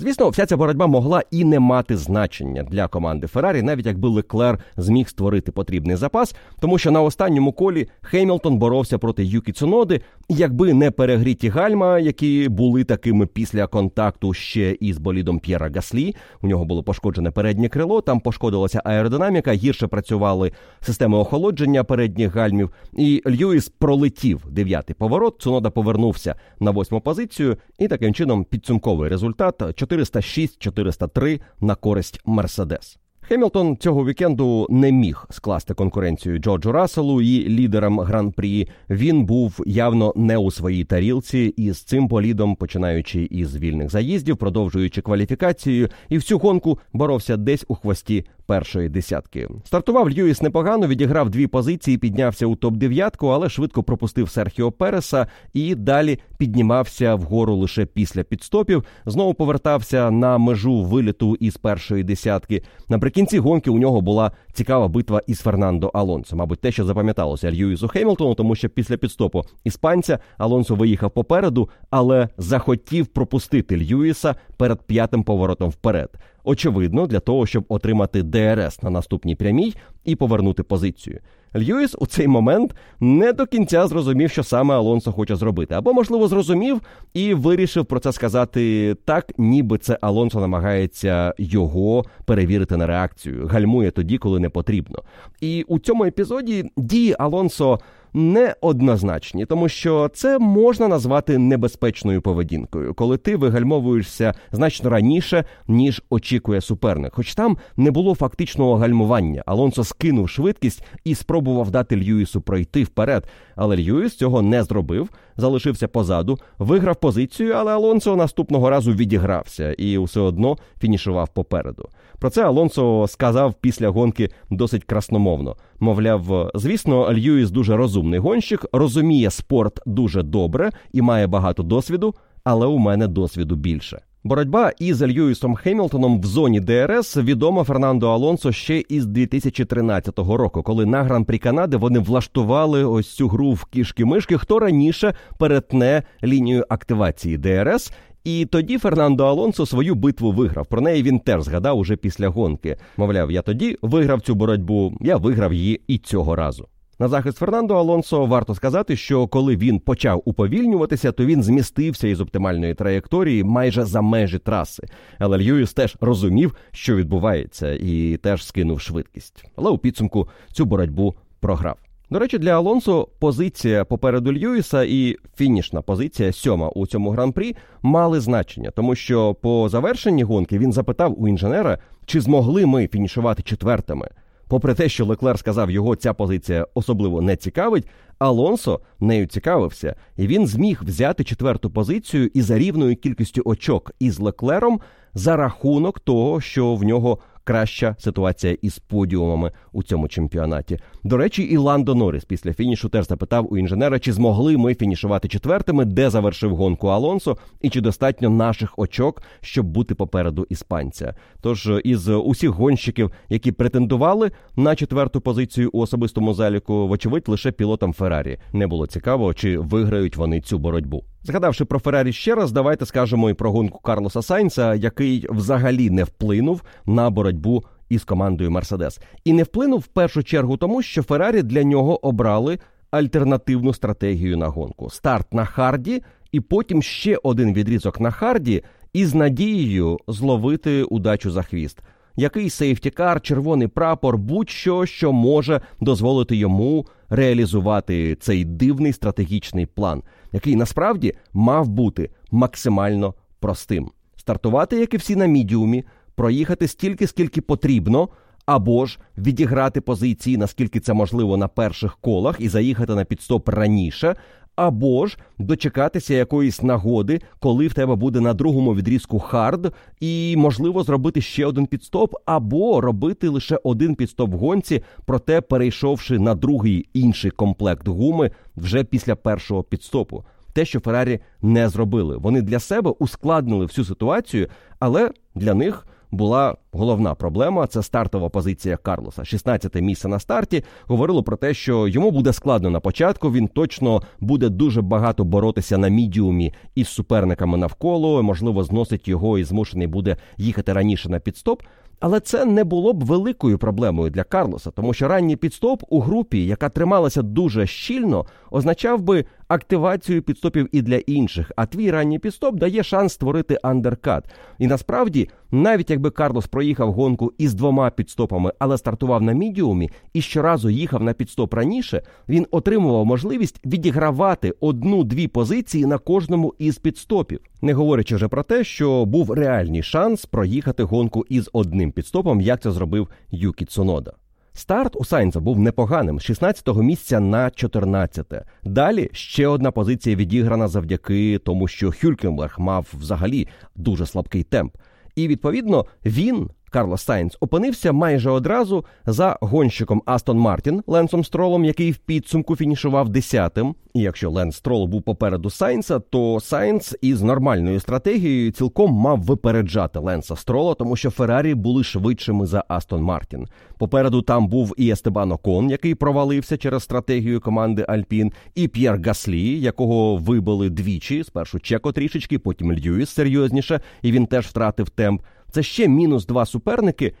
Звісно, вся ця боротьба могла і не мати значення для команди Феррарі, навіть якби Леклер зміг створити потрібний запас, тому що на останньому колі Хеймлтон боровся проти Юкі Цуноди, якби не перегріті гальма, які були такими після контакту ще із болідом П'єра Гаслі. У нього було пошкоджене переднє крило, там пошкодилася аеродинаміка, гірше працювали системи охолодження передніх гальмів. І Льюіс пролетів дев'ятий поворот. Цунода повернувся на восьму позицію, і таким чином підсумковий результат 406-403 на користь Мерседес. Хемілтон цього вікенду не міг скласти конкуренцію Джорджу Расселу і лідерам гран-прі. Він був явно не у своїй тарілці, і з цим полідом, починаючи із вільних заїздів, продовжуючи кваліфікацію, і всю гонку боровся десь у хвості першої десятки. Стартував Льюіс непогано, відіграв дві позиції, піднявся у топ 9 але швидко пропустив Серхіо Переса і далі піднімався вгору лише після підстопів. Знову повертався на межу виліту із першої десятки. Наприкінці гонки у нього була цікава битва із Фернандо Алонсо. Мабуть, те, що запам'яталося Льюісу Хемілтону, тому що після підстопу іспанця Алонсо виїхав попереду, але захотів пропустити Льюіса перед п'ятим поворотом вперед. Очевидно, для того, щоб отримати ДРС на наступній прямій і повернути позицію. Льюіс у цей момент не до кінця зрозумів, що саме Алонсо хоче зробити, або, можливо, зрозумів і вирішив про це сказати так, ніби це Алонсо намагається його перевірити на реакцію, гальмує тоді, коли не потрібно. І у цьому епізоді дії Алонсо неоднозначні, тому що це можна назвати небезпечною поведінкою, коли ти вигальмовуєшся значно раніше, ніж очікує суперник. Хоч там не було фактичного гальмування. Алонсо скинув швидкість і спробував дати Льюісу пройти вперед. Але Льюіс цього не зробив, залишився позаду, виграв позицію, але Алонсо наступного разу відігрався і все одно фінішував попереду. Про це Алонсо сказав після гонки досить красномовно. Мовляв, звісно, Льюіс дуже розумний гонщик, розуміє спорт дуже добре і має багато досвіду, але у мене досвіду більше. Боротьба із Льюісом Хемілтоном в зоні ДРС відома Фернандо Алонсо ще із 2013 року, коли на гран-прі Канади вони влаштували ось цю гру в кішки-мишки, хто раніше перетне лінію активації ДРС. І тоді Фернандо Алонсо свою битву виграв. Про неї він теж згадав уже після гонки. Мовляв, я тоді виграв цю боротьбу, я виграв її і цього разу. На захист Фернандо Алонсо варто сказати, що коли він почав уповільнюватися, то він змістився із оптимальної траєкторії майже за межі траси. Але Льюіс теж розумів, що відбувається, і теж скинув швидкість. Але у підсумку цю боротьбу програв. До речі, для Алонсо позиція попереду Льюіса і фінішна позиція сьома у цьому гран-прі мали значення, тому що по завершенні гонки він запитав у інженера, чи змогли ми фінішувати четвертими. Попри те, що Леклер сказав, його ця позиція особливо не цікавить, Алонсо нею цікавився, і він зміг взяти четверту позицію і за рівною кількістю очок із Леклером за рахунок того, що в нього краща ситуація із подіумами у цьому чемпіонаті. До речі, і Ландо Норріс після фінішу теж запитав у інженера, чи змогли ми фінішувати четвертими, де завершив гонку Алонсо, і чи достатньо наших очок, щоб бути попереду іспанця. Тож із усіх гонщиків, які претендували на четверту позицію у особистому заліку, вочевидь, лише пілотам Феррарі не було цікаво, чи виграють вони цю боротьбу. Згадавши про Феррарі ще раз, давайте скажемо і про гонку Карлоса Сайнца, який взагалі не вплинув на боротьбу із командою Мерседес, і не вплинув в першу чергу тому, що Феррарі для нього обрали альтернативну стратегію на гонку: старт на харді, і потім ще один відрізок на харді із надією зловити удачу за хвіст. Який сейфтікар, червоний прапор, будь-що, що може дозволити йому реалізувати цей дивний стратегічний план, який насправді мав бути максимально простим: стартувати, як і всі на мідіумі, проїхати стільки, скільки потрібно, або ж відіграти позиції, наскільки це можливо на перших колах, і заїхати на підстоп раніше, або ж дочекатися якоїсь нагоди, коли в тебе буде на другому відрізку хард, і можливо зробити ще один пітстоп, або робити лише один пітстоп в гонці, проте перейшовши на другий інший комплект гуми вже після першого пітстопу. Те, що Феррарі не зробили, вони для себе ускладнили всю ситуацію, але для них була головна проблема це стартова позиція Карлоса. 16-те місце на старті говорило про те, що йому буде складно на початку. Він точно буде дуже багато боротися на мідіумі із суперниками навколо. Можливо, зносить його і змушений буде їхати раніше на пітстоп. Але це не було б великою проблемою для Карлоса, тому що ранній підстоп у групі, яка трималася дуже щільно, означав би активацію підстопів і для інших. А твій ранній підстоп дає шанс створити андеркат. І насправді, навіть якби Карлос проїхав гонку із двома підстопами, але стартував на мідіумі і щоразу їхав на підстоп раніше, він отримував можливість відігравати одну-дві позиції на кожному із підстопів, не говорячи вже про те, що був реальний шанс проїхати гонку із одним підстопом, як це зробив Юкі Цунода. Старт у Сайнца був непоганим з 16-го місця на 14-те. Далі ще одна позиція відіграна завдяки тому, що Хюлькенберг мав взагалі дуже слабкий темп. І відповідно він Карлос Сайнц опинився майже одразу за гонщиком Астон Мартін Ленсом Стролом, який в підсумку фінішував десятим. І якщо Ленс Строл був попереду Сайнца, то Сайнц із нормальною стратегією цілком мав випереджати Ленса Строла, тому що Феррарі були швидшими за Астон Мартін. Попереду там був і Естебан Окон, який провалився через стратегію команди Альпін, і П'єр Гаслі, якого вибили двічі. Спершу Чеко трішечки, потім Льюіс серйозніше, і він теж втратив темп. Це ще мінус два суперники,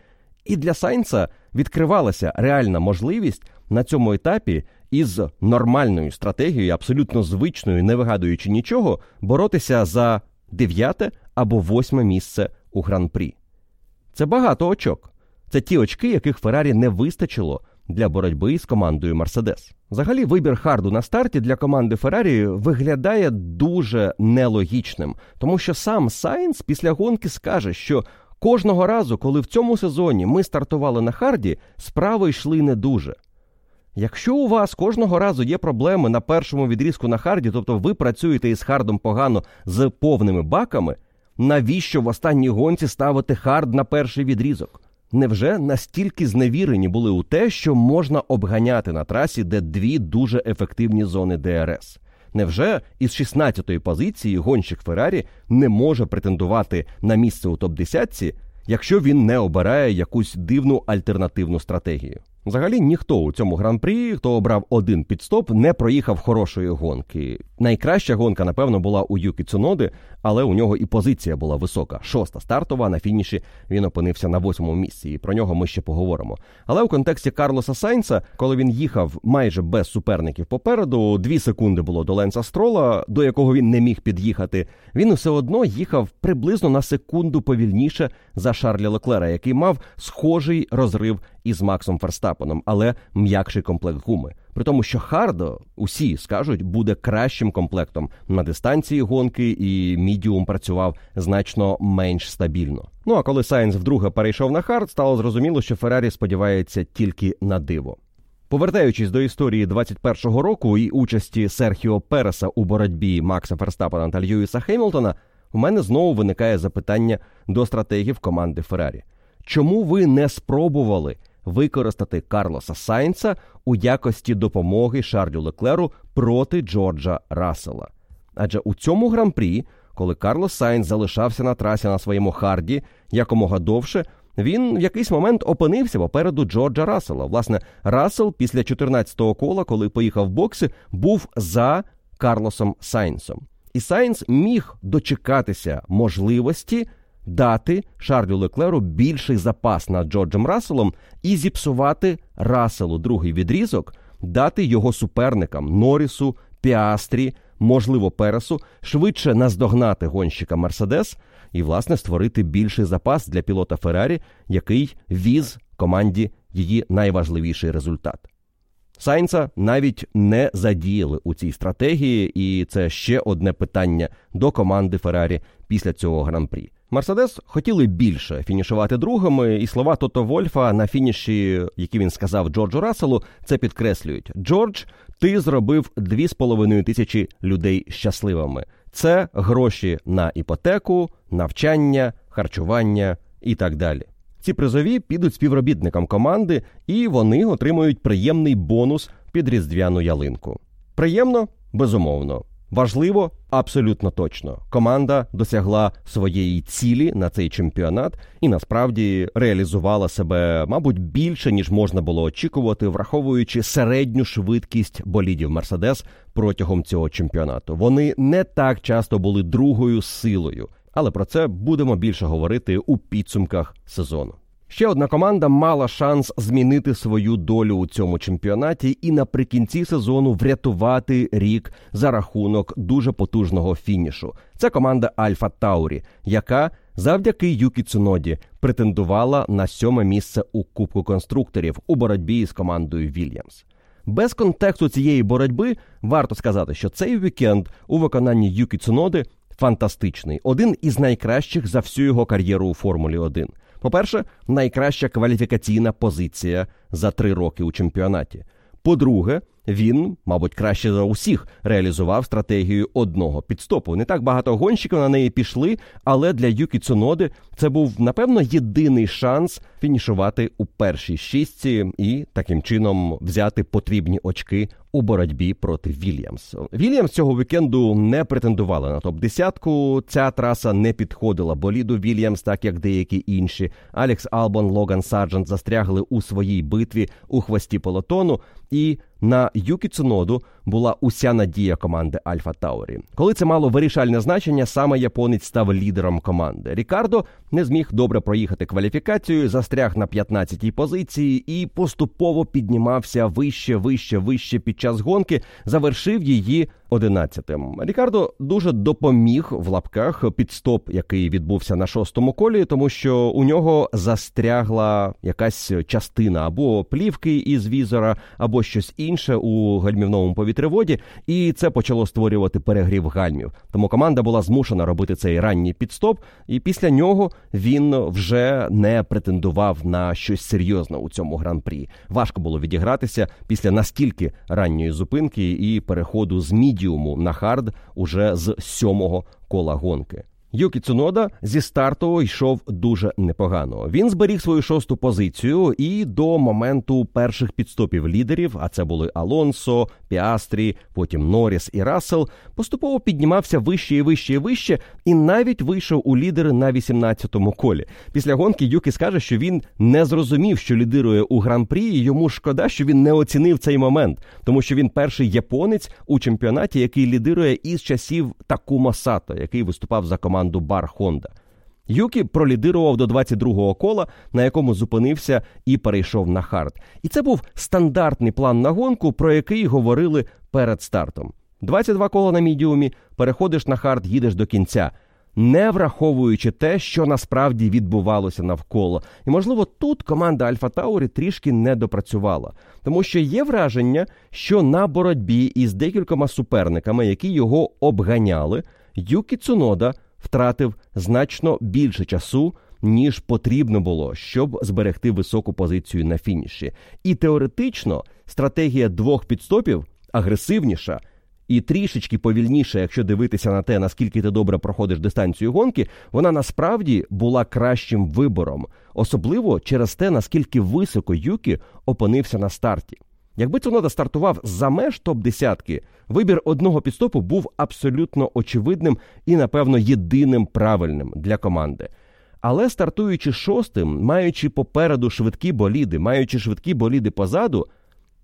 і для Сайнца відкривалася реальна можливість на цьому етапі із нормальною стратегією, абсолютно звичною, не вигадуючи нічого, боротися за дев'яте або восьме місце у гран-прі. Це багато очок. Це ті очки, яких Феррарі не вистачило для боротьби з командою Мерседес. Взагалі, вибір харду на старті для команди Феррарі виглядає дуже нелогічним, тому що сам Сайнц після гонки скаже, що кожного разу, коли в цьому сезоні ми стартували на харді, справи йшли не дуже. Якщо у вас кожного разу є проблеми на першому відрізку на харді, тобто ви працюєте із хардом погано з повними баками, навіщо в останній гонці ставити хард на перший відрізок? Невже настільки зневірені були у те, що можна обганяти на трасі, де дві дуже ефективні зони ДРС? Невже із 16-ї позиції гонщик Феррарі не може претендувати на місце у топ 10 якщо він не обирає якусь дивну альтернативну стратегію? Взагалі ніхто у цьому гран-прі, хто обрав один пітстоп, не проїхав хорошої гонки. Найкраща гонка, напевно, була у Юкі Цуноди, але у нього і позиція була висока. Шоста стартова. На фініші він опинився на восьмому місці, і про нього ми ще поговоримо. Але у контексті Карлоса Сайнца, коли він їхав майже без суперників попереду, дві секунди було до Ленса Строла, до якого він не міг під'їхати. Він все одно їхав приблизно на секунду повільніше за Шарлі Леклера, який мав схожий розрив із Максом Ферстапеном, але м'якший комплект гуми. При тому, що хард, усі скажуть, буде кращим комплектом на дистанції гонки, і мідіум працював значно менш стабільно. Ну а коли Сайнц вдруге перейшов на хард, стало зрозуміло, що Феррарі сподівається тільки на диво. Повертаючись до історії 21-го року і участі Серхіо Переса у боротьбі Макса Ферстапена та Льюіса Хеймлтона, у мене знову виникає запитання до стратегів команди Феррарі. Чому ви не спробували використати Карлоса Сайнца у якості допомоги Шарлю Леклеру проти Джорджа Рассела. Адже у цьому гран-прі, коли Карлос Сайнц залишався на трасі на своєму харді якомога довше, він в якийсь момент опинився попереду Джорджа Рассела. Власне, Рассел після 14-го кола, коли поїхав в бокси, був за Карлосом Сайнцом. І Сайнц міг дочекатися можливості дати Шарлю Леклеру більший запас над Джорджем Расселом і зіпсувати Расселу другий відрізок, дати його суперникам Норрісу, Піастрі, можливо, Пересу, швидше наздогнати гонщика Мерседес і, власне, створити більший запас для пілота Феррарі, який віз команді її найважливіший результат. Сайнца навіть не задіяли у цій стратегії, і це ще одне питання до команди Феррарі після цього гран-прі. Мерседес хотіли більше фінішувати другими, і слова Тото Вольфа на фініші, які він сказав Джорджу Расселу, це підкреслюють. Джордж, ти зробив 2,5 тисячі людей щасливими. Це гроші на іпотеку, навчання, харчування і так далі. Ці призові підуть співробітникам команди, і вони отримують приємний бонус під різдвяну ялинку. Приємно, безумовно. Важливо, абсолютно точно. Команда досягла своєї цілі на цей чемпіонат і насправді реалізувала себе, мабуть, більше ніж можна було очікувати, враховуючи середню швидкість болідів Мерседес протягом цього чемпіонату. Вони не так часто були другою силою, але про це будемо більше говорити у підсумках сезону. Ще одна команда мала шанс змінити свою долю у цьому чемпіонаті і наприкінці сезону врятувати рік за рахунок дуже потужного фінішу. Це команда Альфа Таурі, яка завдяки Юкі Цуноді претендувала на сьоме місце у Кубку конструкторів у боротьбі з командою Вільямс. Без контексту цієї боротьби варто сказати, що цей вікенд у виконанні Юкі Цуноди фантастичний, один із найкращих за всю його кар'єру у Формулі 1 по-перше, найкраща кваліфікаційна позиція за три роки у чемпіонаті. По-друге, він, мабуть, краще за усіх реалізував стратегію одного підстопу. Не так багато гонщиків на неї пішли, але для Юкі Цуноди це був напевно єдиний шанс фінішувати у першій шістці і таким чином взяти потрібні очки у боротьбі проти Вільямс. Вільямс цього вікенду не претендували на топ десятку. Ця траса не підходила боліду Вільямс, так як деякі інші. Алекс Албон, Логан Сарджент застрягли у своїй битві у хвості полотону і на Юкі Цуноду була уся надія команди Альфа Таурі. Коли це мало вирішальне значення, саме японець став лідером команди. Рікардо не зміг добре проїхати кваліфікацію, застряг на 15-й позиції і поступово піднімався вище, вище, вище під час гонки, завершив її 11-тим. Рікардо дуже допоміг в лапках підстоп, який відбувся на шостому колі, тому що у нього застрягла якась частина або плівки із візора, або щось інше у гальмівному повітреводі, і це почало створювати перегрів гальмів. Тому команда була змушена робити цей ранній пітстоп, і після нього він вже не претендував на щось серйозне у цьому гран-прі. Важко було відігратися після настільки ранньої зупинки і переходу з мідіуму на хард уже з сьомого кола гонки. Юкі Цунода зі старту йшов дуже непогано. Він зберіг свою шосту позицію і до моменту перших пітстопів лідерів, а це були Алонсо, Піастрі, потім Норріс і Рассел, поступово піднімався вище і вище і вище, і навіть вийшов у лідери на 18-му колі. Після гонки Юкі скаже, що він не зрозумів, що лідирує у гран-прі. і Йому шкода, що він не оцінив цей момент, тому що він перший японець у чемпіонаті, який лідирує із часів Такума Сато, який виступав за команду команду Бар Хонда. Юкі пролідирував до 22-го кола, на якому зупинився і перейшов на хард. І це був стандартний план на гонку, про який говорили перед стартом. 22 кола на мідіумі, переходиш на хард, їдеш до кінця, не враховуючи те, що насправді відбувалося навколо. І, можливо, тут команда Альфа Таурі трішки не допрацювала, тому що є враження, що на боротьбі із декількома суперниками, які його обганяли, Юкі Цунода – втратив значно більше часу, ніж потрібно було, щоб зберегти високу позицію на фініші. І теоретично стратегія двох підстопів агресивніша. І трішечки повільніше, якщо дивитися на те, наскільки ти добре проходиш дистанцію гонки, вона насправді була кращим вибором, особливо через те, наскільки високо Юкі опинився на старті. Якби Цунода стартував за меж топ десятки, вибір одного підстопу був абсолютно очевидним і, напевно, єдиним правильним для команди. Але стартуючи шостим, маючи попереду швидкі боліди, маючи швидкі боліди позаду,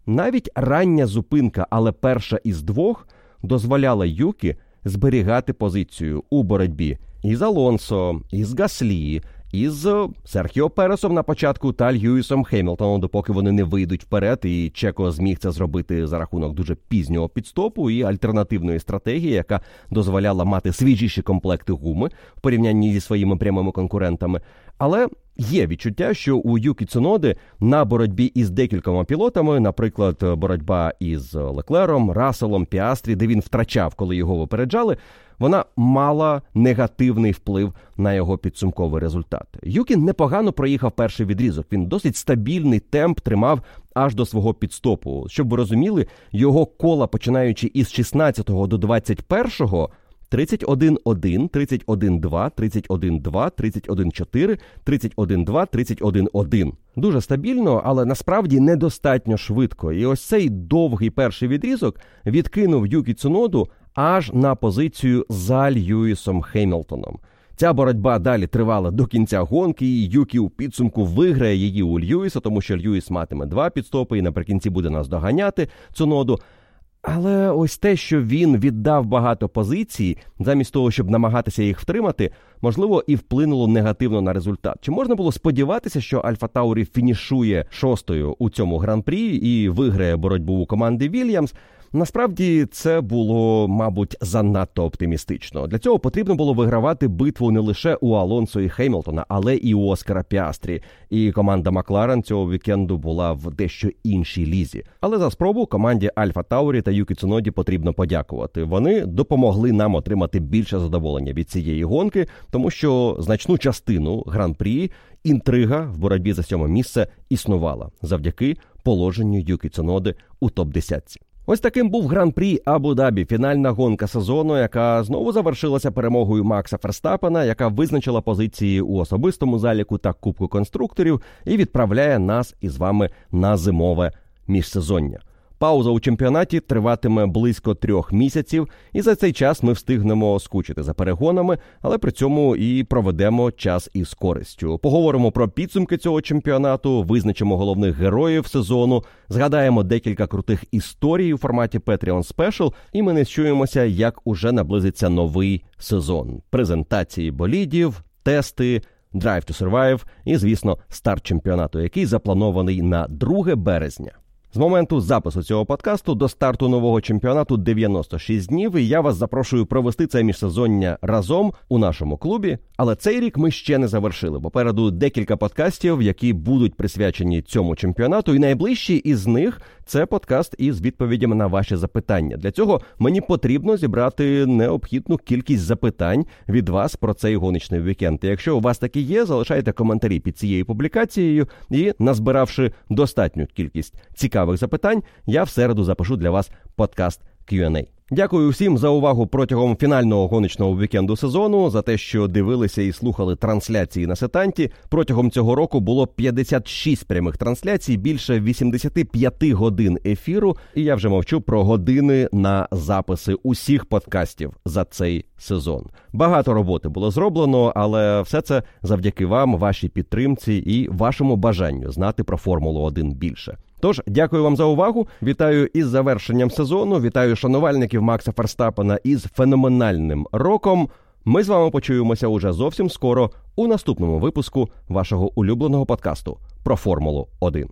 навіть рання зупинка, але перша із двох, дозволяла Юкі зберігати позицію у боротьбі із Алонсо, із Гаслі, із Серхіо Пересом на початку та Льюісом Хемілтоном, допоки вони не вийдуть вперед. І Чеко зміг це зробити за рахунок дуже пізнього підстопу і альтернативної стратегії, яка дозволяла мати свіжіші комплекти гуми в порівнянні зі своїми прямими конкурентами. Але є відчуття, що у Юкі Цуноди на боротьбі із декількома пілотами, наприклад, боротьба із Леклером, Раселом, Піастрі, де він втрачав, коли його випереджали вона мала негативний вплив на його підсумковий результат. Юкін непогано проїхав перший відрізок. Він досить стабільний темп тримав аж до свого підстопу. Щоб ви розуміли, його кола, починаючи із 16 до 21 31-1, 31-2, 31-2, 31-4, 31-2, 31-1. Дуже стабільно, але насправді недостатньо швидко. І ось цей довгий перший відрізок відкинув Юкі Цуноду аж на позицію за Льюісом Хемілтоном. Ця боротьба далі тривала до кінця гонки. і Юкі у підсумку виграє її у Льюіса, тому що Льюіс матиме два підстопи і наприкінці буде нас доганяти цю ноду. Але ось те, що він віддав багато позицій, замість того, щоб намагатися їх втримати, можливо, і вплинуло негативно на результат. Чи можна було сподіватися, що Альфа Таурі фінішує шостою у цьому гран-прі і виграє боротьбу у команди Вільямс? Насправді це було, мабуть, занадто оптимістично. Для цього потрібно було вигравати битву не лише у Алонсо і Хеймлтона, але і у Оскара Піастрі. І команда Макларен цього вікенду була в дещо іншій лізі. Але за спробу команді Альфа Таурі та Юкі Цуноді потрібно подякувати. Вони допомогли нам отримати більше задоволення від цієї гонки, тому що значну частину гран-прі інтрига в боротьбі за сьоме місце існувала завдяки положенню Юкі Цуноди у топ 10 Ось таким був гран-прі Абу-Дабі, фінальна гонка сезону, яка знову завершилася перемогою Макса Ферстапена, яка визначила позиції у особистому заліку та кубку конструкторів, і відправляє нас із вами на зимове міжсезоння. Пауза у чемпіонаті триватиме близько трьох місяців, і за цей час ми встигнемо скучити за перегонами, але при цьому і проведемо час із користю. Поговоримо про підсумки цього чемпіонату, визначимо головних героїв сезону, згадаємо декілька крутих історій у форматі Patreon Special, і ми не чуємося, як уже наблизиться новий сезон. Презентації болідів, тести. Drive to Survive і, звісно, старт чемпіонату, який запланований на 2 березня. З моменту запису цього подкасту до старту нового чемпіонату 96 днів. І я вас запрошую провести це міжсезоння разом у нашому клубі. Але цей рік ми ще не завершили. Попереду декілька подкастів, які будуть присвячені цьому чемпіонату. І найближчий із них це подкаст із відповідями на ваші запитання. Для цього мені потрібно зібрати необхідну кількість запитань від вас про цей гоночний вікенд. І Якщо у вас такі є, залишайте коментарі під цією публікацією і назбиравши достатню кількість цікавих запитань, я в середу запишу для вас подкаст Q&A. Дякую всім за увагу протягом фінального гоночного вікенду сезону, за те, що дивилися і слухали трансляції на сетанті. Протягом цього року було 56 прямих трансляцій, більше 85 годин ефіру. І я вже мовчу про години на записи усіх подкастів за цей сезон. Багато роботи було зроблено, але все це завдяки вам, вашій підтримці і вашому бажанню знати про Формулу 1 більше. Тож, дякую вам за увагу. Вітаю із завершенням сезону. Вітаю шанувальників Макса Ферстапена із феноменальним роком. Ми з вами почуємося уже зовсім скоро у наступному випуску вашого улюбленого подкасту про Формулу 1.